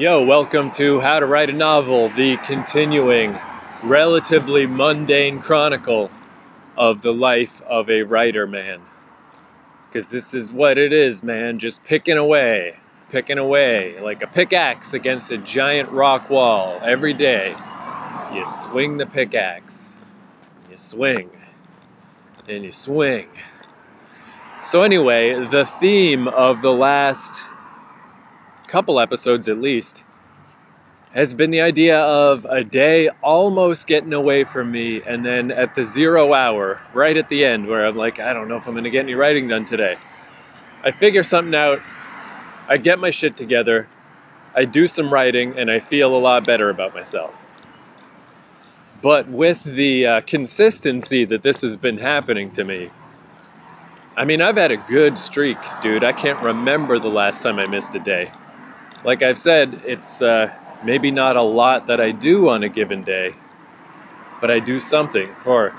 Yo, welcome to How to Write a Novel, the continuing, relatively mundane chronicle of the life of a writer man. Because this is what it is, man, just picking away, picking away, like a pickaxe against a giant rock wall every day. You swing the pickaxe, you swing, and you swing. So, anyway, the theme of the last couple episodes at least has been the idea of a day almost getting away from me, and then at the zero hour, right at the end, where I'm like, I don't know if I'm to get any writing done today. I figure something out, I get my shit together, I do some writing, and I feel a lot better about myself. But with the uh, consistency that this has been happening to me, I mean, I've had a good streak, dude. I can't remember the last time I missed a day. Like I've said, it's uh, maybe not a lot that I do on a given day, but I do something for.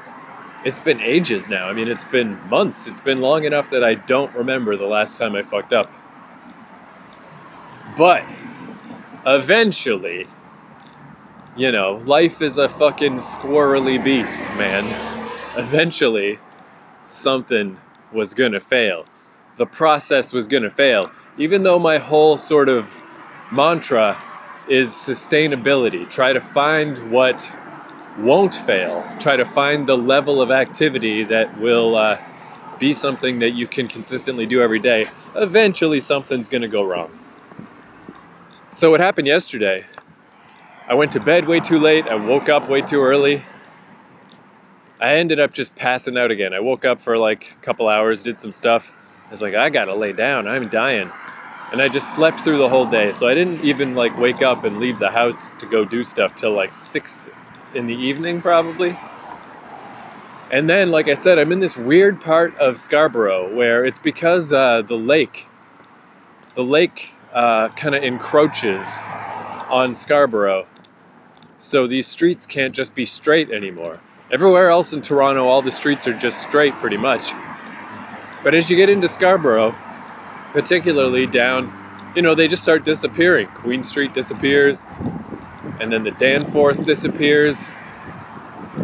It's been ages now. I mean, it's been months. It's been long enough that I don't remember the last time I fucked up. But eventually, you know, life is a fucking squirrely beast, man. Eventually, something was gonna fail. The process was gonna fail. Even though my whole sort of mantra is sustainability, try to find what won't fail, try to find the level of activity that will uh, be something that you can consistently do every day. Eventually, something's gonna go wrong. So, what happened yesterday? I went to bed way too late, I woke up way too early. I ended up just passing out again. I woke up for like a couple hours, did some stuff. I was like, I gotta lay down, I'm dying. And I just slept through the whole day. So I didn't even like wake up and leave the house to go do stuff till like six in the evening, probably. And then, like I said, I'm in this weird part of Scarborough where it's because uh, the lake, the lake uh, kind of encroaches on Scarborough. So these streets can't just be straight anymore. Everywhere else in Toronto, all the streets are just straight pretty much. But as you get into Scarborough, particularly down, you know, they just start disappearing. Queen Street disappears, and then the Danforth disappears.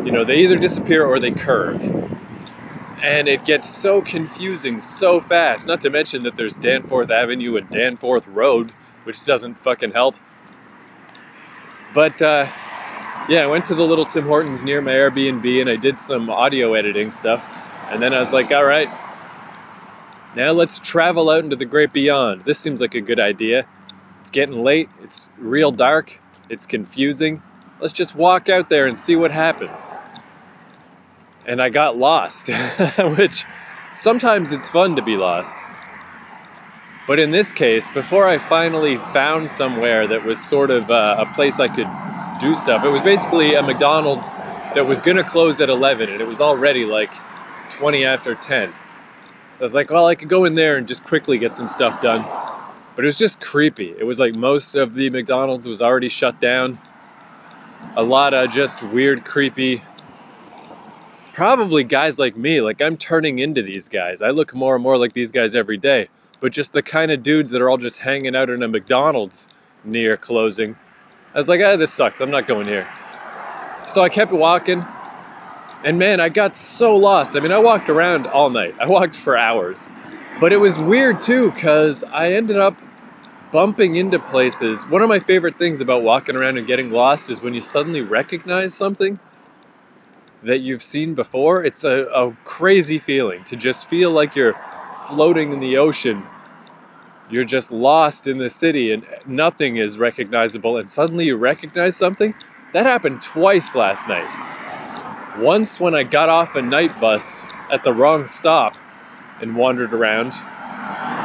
You know, they either disappear or they curve. And it gets so confusing so fast. Not to mention that there's Danforth Avenue and Danforth Road, which doesn't fucking help. But uh, yeah, I went to the little Tim Hortons near my Airbnb and I did some audio editing stuff. And then I was like, all right, now let's travel out into the great beyond. This seems like a good idea. It's getting late, it's real dark, it's confusing. Let's just walk out there and see what happens. And I got lost, which sometimes it's fun to be lost. But in this case, before I finally found somewhere that was sort of uh, a place I could do stuff, it was basically a McDonald's that was to close at 11 and it was already like 20 after 10. So I was like, well, I could go in there and just quickly get some stuff done. But it was just creepy. It was like most of the McDonald's was already shut down. A lot of just weird, creepy, probably guys like me. Like I'm turning into these guys. I look more and more like these guys every day but just the kind of dudes that are all just hanging out in a McDonald's near closing. I was like, ah, this sucks. I'm not going here. So I kept walking, and man, I got so lost. I mean, I walked around all night, I walked for hours. But it was weird too, because I ended up bumping into places. One of my favorite things about walking around and getting lost is when you suddenly recognize something that you've seen before. It's a, a crazy feeling to just feel like you're floating in the ocean. You're just lost in the city and nothing is recognizable, and suddenly you recognize something. That happened twice last night. Once when I got off a night bus at the wrong stop and wandered around.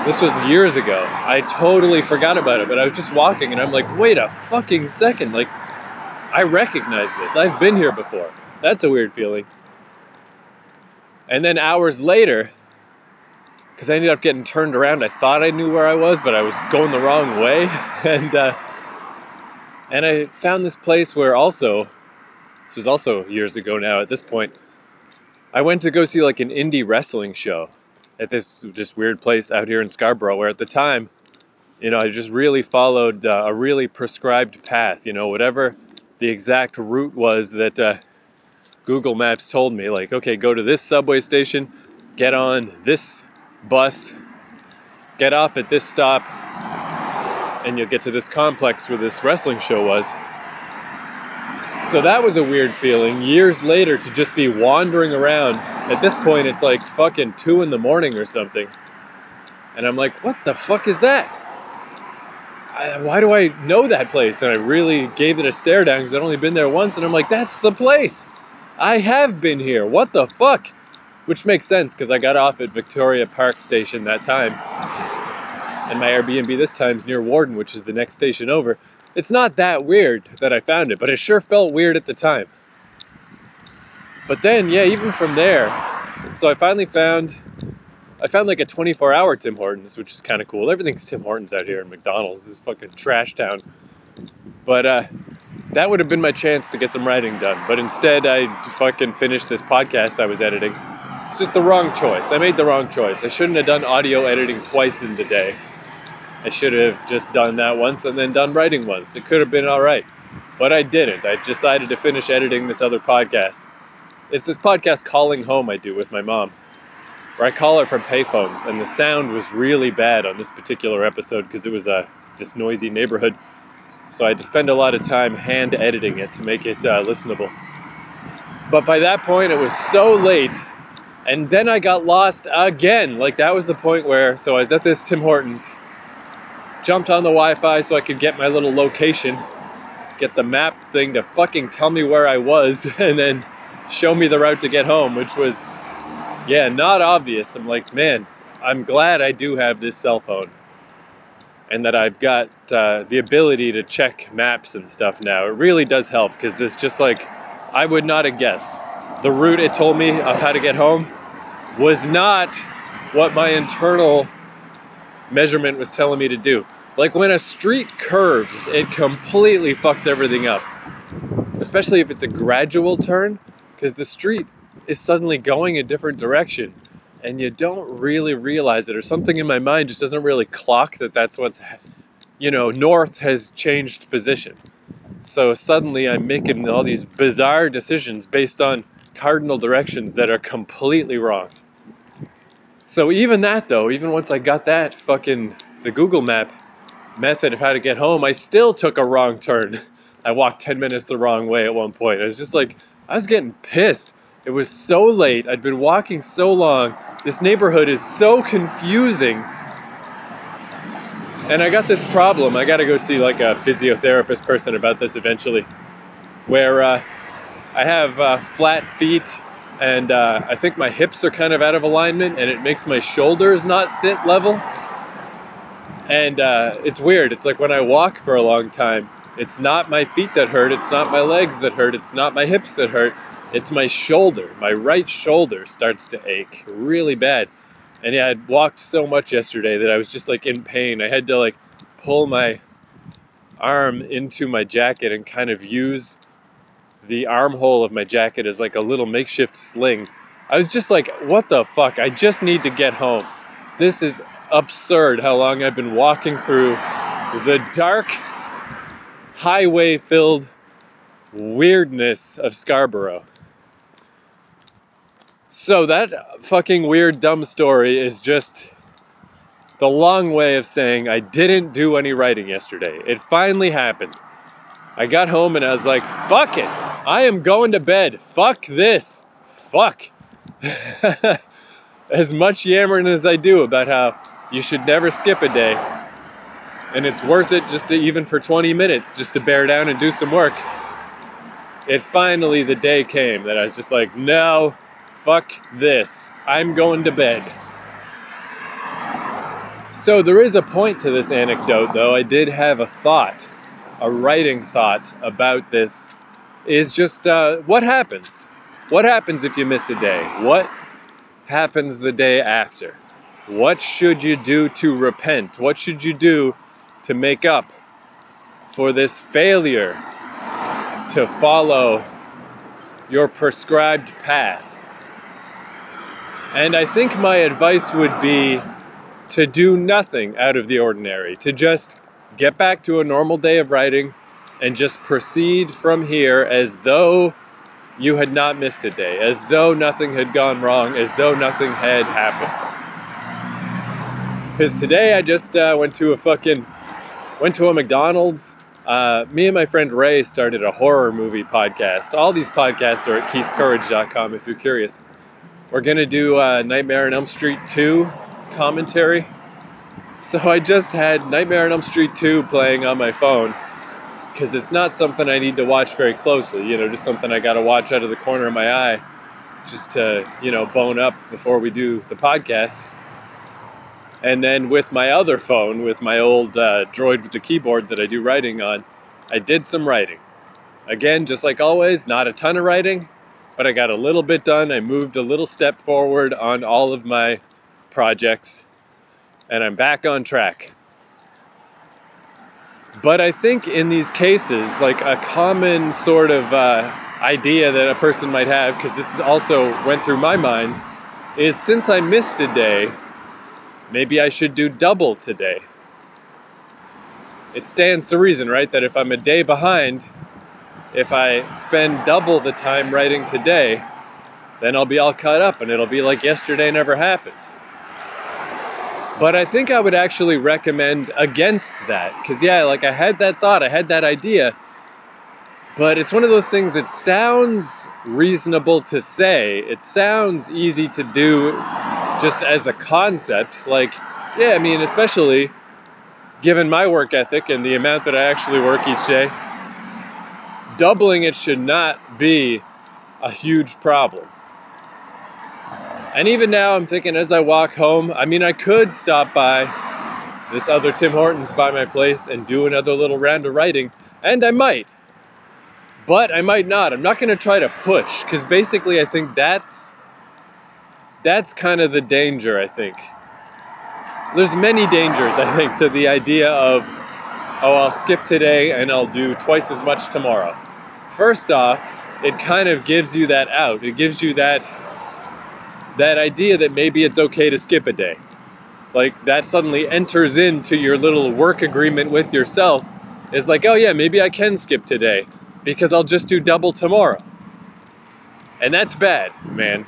This was years ago. I totally forgot about it, but I was just walking and I'm like, wait a fucking second. Like, I recognize this. I've been here before. That's a weird feeling. And then hours later, because I ended up getting turned around. I thought I knew where I was, but I was going the wrong way, and uh, and I found this place where also this was also years ago now. At this point, I went to go see like an indie wrestling show at this this weird place out here in Scarborough, where at the time You know, I just really followed uh, a really prescribed path, you know, whatever the exact route was that uh, Google Maps told me. Like, okay, go to this subway station, get on this bus, get off at this stop, and you'll get to this complex where this wrestling show was. So that was a weird feeling. Years later, to just be wandering around. At this point, it's like fucking two in the morning or something. And I'm like, what the fuck is that? I, why do I know that place? And I really gave it a stare down because I'd only been there once. And I'm like, that's the place. I have been here. What the fuck? Which makes sense because I got off at Victoria Park Station that time. And my Airbnb this time is near Warden, which is the next station over. It's not that weird that I found it, but it sure felt weird at the time. But then, yeah, even from there, so I finally found I found like a 24 hour Tim Hortons, which is kind of cool. Everything's Tim Hortons out here, and McDonald's is fucking trash town. But uh, that would have been my chance to get some writing done. But instead, I fucking finished this podcast I was editing. It's just the wrong choice. I made the wrong choice. I shouldn't have done audio editing twice in the day. I should have just done that once and then done writing once. It could have been all right. But I didn't. I decided to finish editing this other podcast. It's this podcast, Calling Home, I do with my mom where I call her from payphones, and the sound was really bad on this particular episode because it was a uh, this noisy neighborhood. So I had to spend a lot of time hand editing it to make it uh, listenable. But by that point, it was so late, and then I got lost again. Like that was the point where, so I was at this Tim Hortons, jumped on the Wi-Fi so I could get my little location, get the map thing to fucking tell me where I was, and then show me the route to get home, which was yeah, not obvious. I'm like, man, I'm glad I do have this cell phone and that I've got uh, the ability to check maps and stuff now. It really does help because it's just like I would not have guessed. The route it told me of how to get home was not what my internal measurement was telling me to do. Like when a street curves, it completely fucks everything up. Especially if it's a gradual turn, because the street is suddenly going a different direction and you don't really realize it or something in my mind just doesn't really clock that that's what's you know north has changed position so suddenly i'm making all these bizarre decisions based on cardinal directions that are completely wrong so even that though even once i got that fucking the google map method of how to get home i still took a wrong turn i walked 10 minutes the wrong way at one point i was just like i was getting pissed it was so late. I'd been walking so long. This neighborhood is so confusing. And I got this problem. I got to go see like a physiotherapist person about this eventually, where uh, I have uh, flat feet and uh, I think my hips are kind of out of alignment and it makes my shoulders not sit level. And uh, it's weird. It's like when I walk for a long time, it's not my feet that hurt, it's not my legs that hurt, it's not my hips that hurt it's my shoulder. My right shoulder starts to ache really bad. And yeah, I'd walked so much yesterday that I was just like in pain. I had to like pull my arm into my jacket and kind of use the armhole of my jacket as like a little makeshift sling. I was just like, what the fuck? I just need to get home. This is absurd how long I've been walking through the dark, highway filled weirdness of Scarborough. So that fucking weird dumb story is just the long way of saying I didn't do any writing yesterday. It finally happened. I got home and I was like, fuck it. I am going to bed. Fuck this. Fuck. as much yammering as I do about how you should never skip a day. And it's worth it just to even for 20 minutes just to bear down and do some work. It finally the day came that I was just like, no, fuck this. I'm going to bed. So there is a point to this anecdote, though. I did have a thought, a writing thought about this. Is just uh, what happens? What happens if you miss a day? What happens the day after? What should you do to repent? What should you do to make up for this failure to follow your prescribed path? And I think my advice would be to do nothing out of the ordinary, to just get back to a normal day of writing and just proceed from here as though you had not missed a day, as though nothing had gone wrong, as though nothing had happened. Because today I just uh, went to a fucking went to a McDonald's. Uh, me and my friend Ray started a horror movie podcast. All these podcasts are at keithcourage.com if you're curious. We're gonna do uh, Nightmare on Elm Street 2 commentary. So I just had Nightmare on Elm Street 2 playing on my phone because it's not something I need to watch very closely. You know, just something I got to watch out of the corner of my eye, just to you know bone up before we do the podcast. And then with my other phone, with my old uh, Droid with the keyboard that I do writing on, I did some writing. Again, just like always, not a ton of writing, but I got a little bit done. I moved a little step forward on all of my projects, and I'm back on track. But I think in these cases, like a common sort of uh, idea that a person might have, because this also went through my mind, is since I missed a day, maybe I should do double today. It stands to reason, right, that if I'm a day behind, if I spend double the time writing today, then I'll be all caught up and it'll be like yesterday never happened. But I think I would actually recommend against that. Because, yeah, like I had that thought, I had that idea. But it's one of those things, that sounds reasonable to say, it sounds easy to do just as a concept. Like, yeah, I mean, especially given my work ethic and the amount that I actually work each day, doubling it should not be a huge problem. And even now, I'm thinking as I walk home, I mean, I could stop by this other Tim Hortons by my place and do another little round of writing, and I might. But I might not. I'm not going to try to push because basically, I think that's that's kind of the danger. I think there's many dangers. I think to the idea of oh, I'll skip today and I'll do twice as much tomorrow. First off, it kind of gives you that out. It gives you that that idea that maybe it's okay to skip a day. Like that suddenly enters into your little work agreement with yourself is like, oh yeah, maybe I can skip today because I'll just do double tomorrow. And that's bad, man.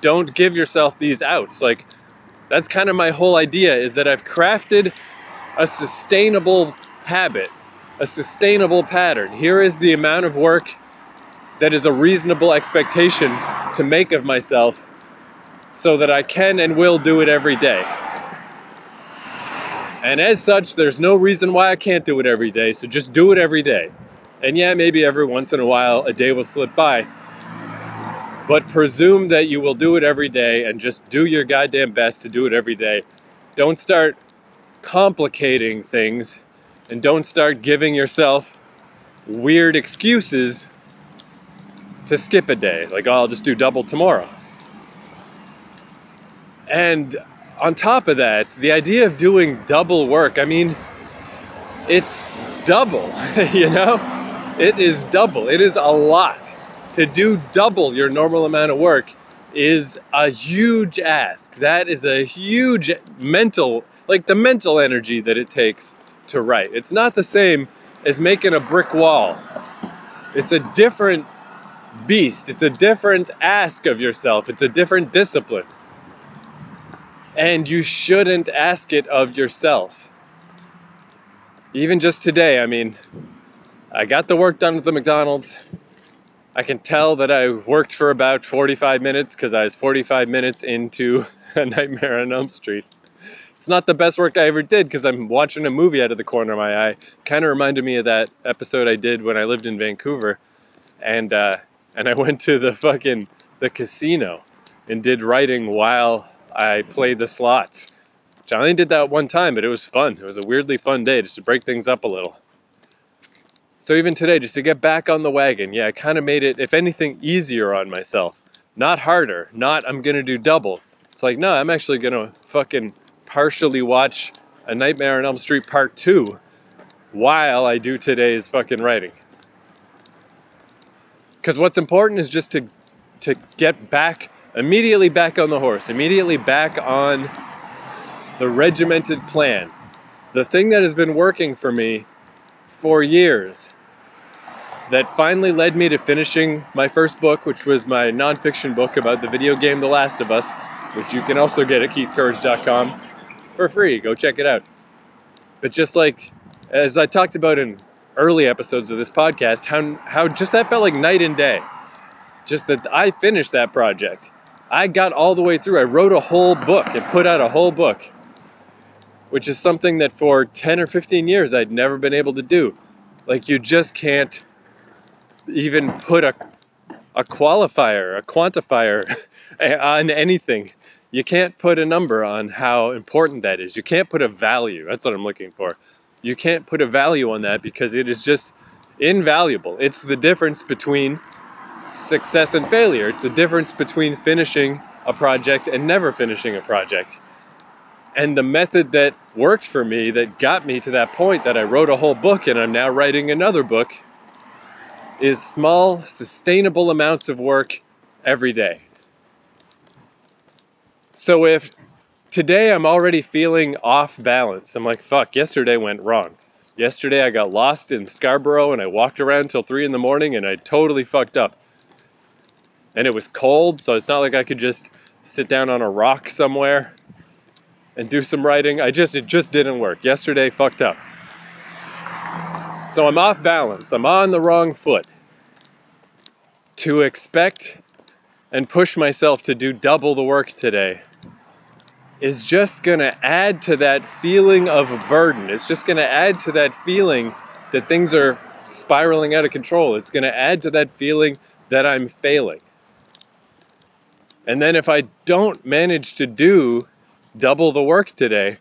Don't give yourself these outs. Like that's kind of my whole idea is that I've crafted a sustainable habit, a sustainable pattern. Here is the amount of work that is a reasonable expectation to make of myself so that I can and will do it every day. And as such, there's no reason why I can't do it every day, so just do it every day. And yeah, maybe every once in a while a day will slip by. But presume that you will do it every day and just do your goddamn best to do it every day. Don't start complicating things and don't start giving yourself weird excuses to skip a day. Like, oh, I'll just do double tomorrow. And on top of that, the idea of doing double work, I mean, it's double, you know? It is double. It is a lot. To do double your normal amount of work is a huge ask. That is a huge mental, like the mental energy that it takes to write. It's not the same as making a brick wall. It's a different beast. It's a different ask of yourself. It's a different discipline. And you shouldn't ask it of yourself. Even just today, I mean, I got the work done at the McDonald's. I can tell that I worked for about 45 minutes because I was 45 minutes into A Nightmare on Elm Street. It's not the best work I ever did because I'm watching a movie out of the corner of my eye. Kind of reminded me of that episode I did when I lived in Vancouver, and uh, and I went to the fucking the casino and did writing while I played the slots. Which I only did that one time, but it was fun. It was a weirdly fun day just to break things up a little. So even today, just to get back on the wagon, yeah, I kind of made it, if anything, easier on myself. Not harder. Not I'm gonna do double. It's like no, I'm actually gonna fucking partially watch A Nightmare on Elm Street Part Two while I do today's fucking writing. Because what's important is just to to get back immediately back on the horse, immediately back on the regimented plan, the thing that has been working for me for years, that finally led me to finishing my first book, which was my nonfiction book about the video game The Last of Us, which you can also get at keithcourage.com for free. Go check it out. But just like as I talked about in early episodes of this podcast, how how just that felt like night and day. Just that I finished that project. I got all the way through. I wrote a whole book and put out a whole book, which is something that for 10 or 15 years I'd never been able to do. Like you just can't even put a a qualifier, a quantifier on anything. You can't put a number on how important that is. You can't put a value. That's what I'm looking for. You can't put a value on that because it is just invaluable. It's the difference between success and failure. It's the difference between finishing a project and never finishing a project. And the method that worked for me, that got me to that point that I wrote a whole book and I'm now writing another book, is small, sustainable amounts of work every day. So if today I'm already feeling off balance, I'm like, fuck, yesterday went wrong. Yesterday I got lost in Scarborough and I walked around till three in the morning and I totally fucked up. And it was cold, so it's not like I could just sit down on a rock somewhere and do some writing. I just, it just didn't work. Yesterday fucked up. So I'm off balance. I'm on the wrong foot. To expect and push myself to do double the work today is just going to add to that feeling of burden. It's just going to add to that feeling that things are spiraling out of control. It's going to add to that feeling that I'm failing. And then if I don't manage to do double the work today,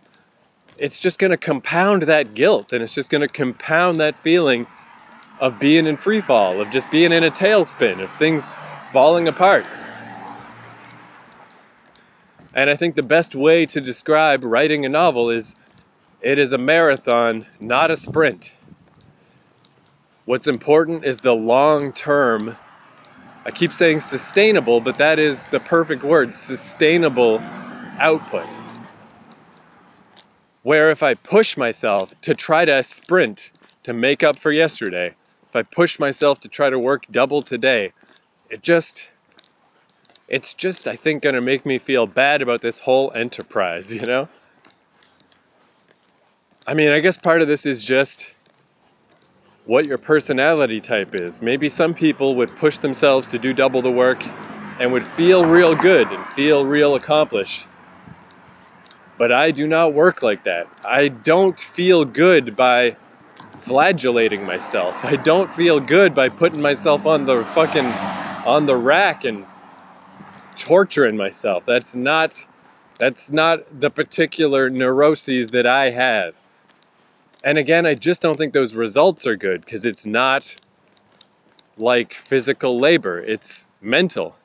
it's just going to compound that guilt and it's just going to compound that feeling of being in free fall, of just being in a tailspin, of things falling apart. And I think the best way to describe writing a novel is it is a marathon, not a sprint. What's important is the long term. I keep saying sustainable, but that is the perfect word sustainable output. Where if I push myself to try to sprint to make up for yesterday, if I push myself to try to work double today, it just it's just I think going to make me feel bad about this whole enterprise, you know? I mean, I guess part of this is just what your personality type is. Maybe some people would push themselves to do double the work and would feel real good and feel real accomplished. But I do not work like that. I don't feel good by flagellating myself. I don't feel good by putting myself on the fucking on the rack and torturing myself. That's not that's not the particular neuroses that I have. And again, I just don't think those results are good because it's not like physical labor, it's mental.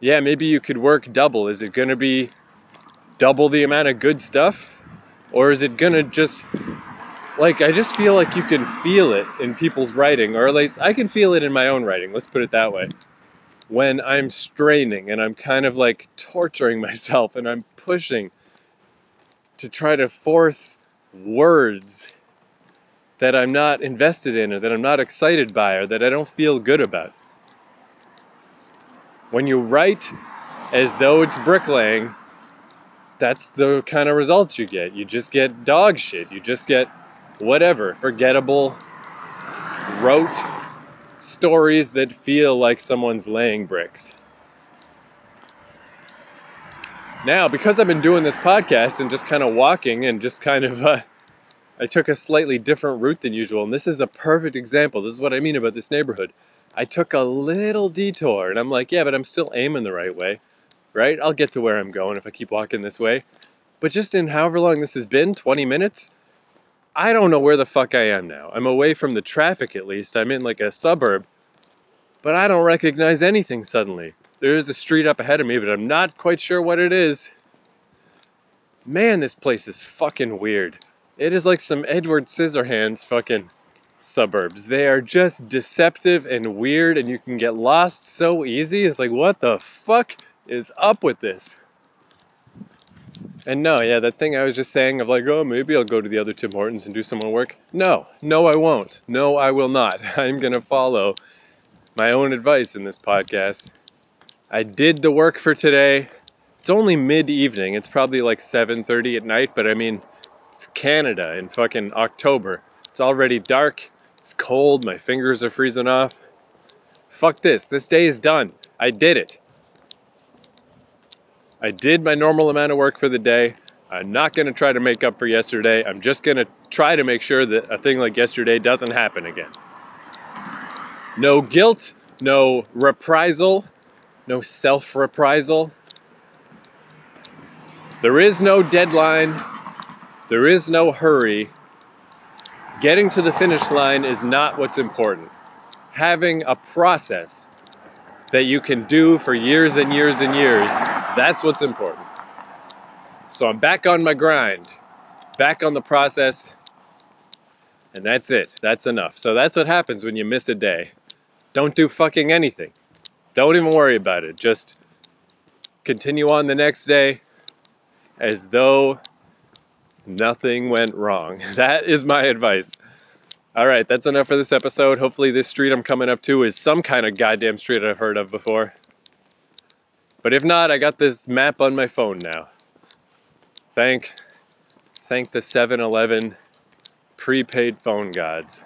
Yeah, maybe you could work double. Is it going to be double the amount of good stuff? Or is it going to just like I just feel like you can feel it in people's writing or at least I can feel it in my own writing. Let's put it that way when I'm straining and I'm kind of like torturing myself and I'm pushing to try to force words that I'm not invested in or that I'm not excited by or that I don't feel good about. When you write as though it's bricklaying, that's the kind of results you get. You just get dog shit. You just get whatever, forgettable, rote stories that feel like someone's laying bricks. Now, because I've been doing this podcast and just kind of walking and just kind of, uh, I took a slightly different route than usual. And this is a perfect example. This is what I mean about this neighborhood. I took a little detour and I'm like, yeah, but I'm still aiming the right way, right? I'll get to where I'm going if I keep walking this way. But just in however long this has been 20 minutes I don't know where the fuck I am now. I'm away from the traffic at least. I'm in like a suburb, but I don't recognize anything suddenly. There is a street up ahead of me, but I'm not quite sure what it is. Man, this place is fucking weird. It is like some Edward Scissorhands fucking suburbs. They are just deceptive and weird, and you can get lost so easy. It's like, what the fuck is up with this? And no, yeah, that thing I was just saying of like, oh, maybe I'll go to the other Tim Hortons and do some more work. No, no, I won't. No, I will not. I'm going to follow my own advice in this podcast. I did the work for today. It's only mid-evening. It's probably like 7:30 at night, but I mean, it's Canada in fucking October. It's already dark. It's cold. My fingers are freezing off. Fuck this. This day is done. I did it. I did my normal amount of work for the day. I'm not going to try to make up for yesterday. I'm just going to try to make sure that a thing like yesterday doesn't happen again. No guilt, no reprisal, no self reprisal. There is no deadline, there is no hurry. Getting to the finish line is not what's important. Having a process that you can do for years and years and years, that's what's important. So I'm back on my grind, back on the process, and that's it. That's enough. So that's what happens when you miss a day. Don't do fucking anything. Don't even worry about it. Just continue on the next day as though nothing went wrong. That is my advice. All right, that's enough for this episode. Hopefully, this street I'm coming up to is some kind of goddamn street I've heard of before. But if not, I got this map on my phone now. Thank, thank the 7 Eleven prepaid phone gods.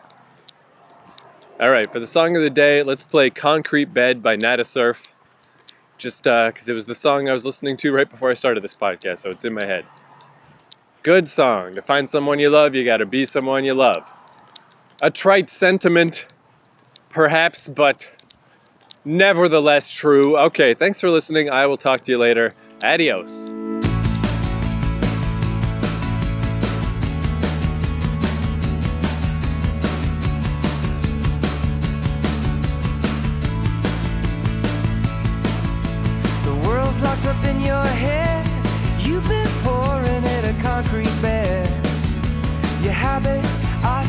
All right, for the song of the day, let's play Concrete Bed by Nada Surf. Just because uh, it was the song I was listening to right before I started this podcast, so it's in my head. Good song. To find someone you love, you gotta be someone you love. A trite sentiment, perhaps, but nevertheless true. Okay, thanks for listening. I will talk to you later. Adios. You've been pouring in a concrete bed. Your habits are